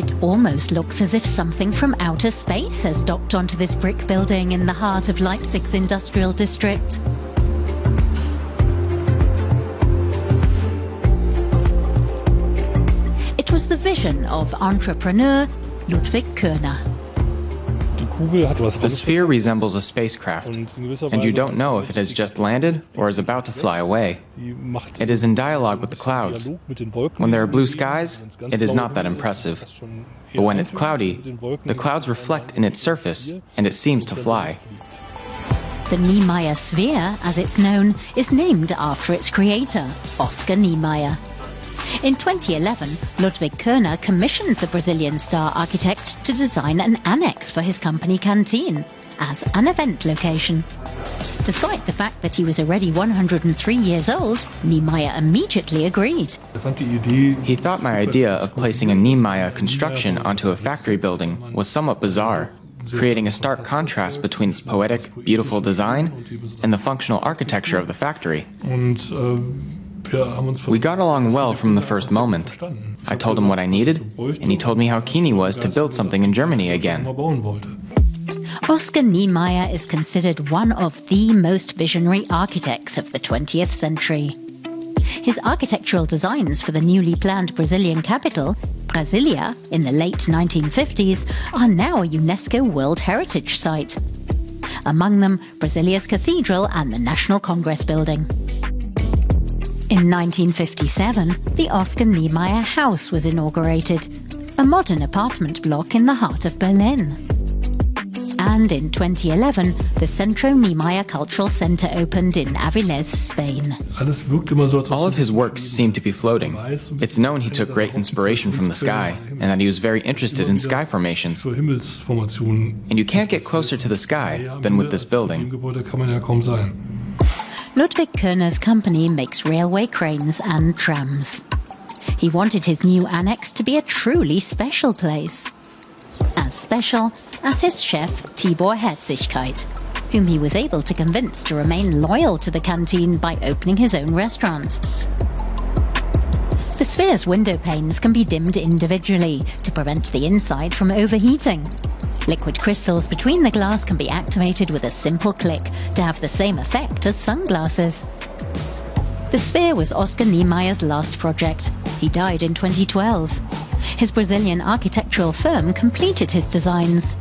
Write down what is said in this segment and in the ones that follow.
It almost looks as if something from outer space has docked onto this brick building in the heart of Leipzig's industrial district. It was the vision of entrepreneur Ludwig Koehne. The sphere resembles a spacecraft, and you don't know if it has just landed or is about to fly away. It is in dialogue with the clouds. When there are blue skies, it is not that impressive. But when it's cloudy, the clouds reflect in its surface, and it seems to fly. The Niemeyer sphere, as it's known, is named after its creator, Oscar Niemeyer. In 2011, Ludwig Koehne commissioned the Brazilian star architect to design an annex for his company canteen as an event location. Despite the fact that he was already 103 years old, Niemeyer immediately agreed. He thought my idea of placing a Niemeyer construction onto a factory building was somewhat bizarre, creating a stark contrast between its poetic, beautiful design and the functional architecture of the factory. Uh, We got along well from the first moment. I told him what I needed, and he told me how keen he was to build something in Germany again. Oscar Niemeyer is considered one of the most visionary architects of the 20th century. His architectural designs for the newly planned Brazilian capital, Brasilia, in the late 1950s, are now a UNESCO World Heritage Site. Among them, Brasilia's Cathedral and the National Congress Building. In 1957, the Oscar Niemeyer House was inaugurated, a modern apartment block in the heart of Berlin. And in 2011, the Centro Niemeyer Cultural Center opened in Avilés, Spain. All of his works seem to be floating. It's known he took great inspiration from the sky, and that he was very interested in sky formations. And you can't get closer to the sky than with this building. Ludwig Koehne's company makes railway cranes and trams. He wanted his new annex to be a truly special place. As special as his chef Tibor Herzigkeit, whom he was able to convince to remain loyal to the canteen by opening his own restaurant. The sphere's window panes can be dimmed individually to prevent the inside from overheating. Liquid crystals between the glass can be activated with a simple click to have the same effect as sunglasses. The sphere was Oscar Niemeyer's last project. He died in 2012. His Brazilian architectural firm completed his designs.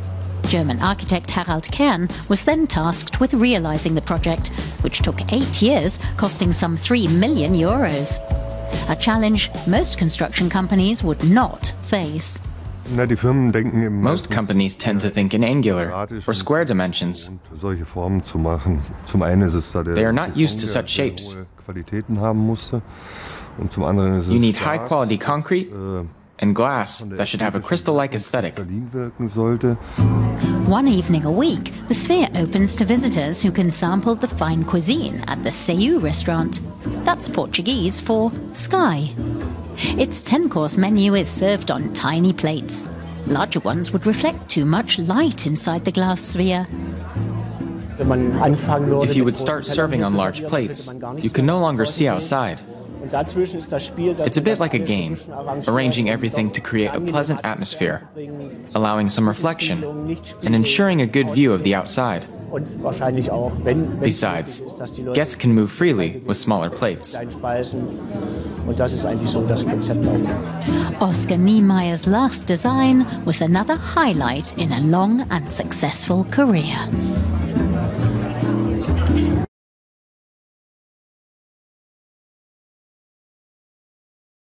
German architect Harald Kern was then tasked with realizing the project, which took eight years, costing some 3 million euros. A challenge most construction companies would not face. Most companies tend to think in angular or square dimensions. They are not used to such shapes. You need high quality concrete and glass that should have a crystal like aesthetic. One evening a week, the sphere opens to visitors who can sample the fine cuisine at the Céu restaurant. That's Portuguese for sky. Its 10 course menu is served on tiny plates. Larger ones would reflect too much light inside the glass sphere. If you would start serving on large plates, you can no longer see outside. It's a bit like a game, arranging everything to create a pleasant atmosphere, allowing some reflection, and ensuring a good view of the outside. Besides, guests can move freely with smaller plates. Oscar Niemeyer's last design was another highlight in a long and successful career.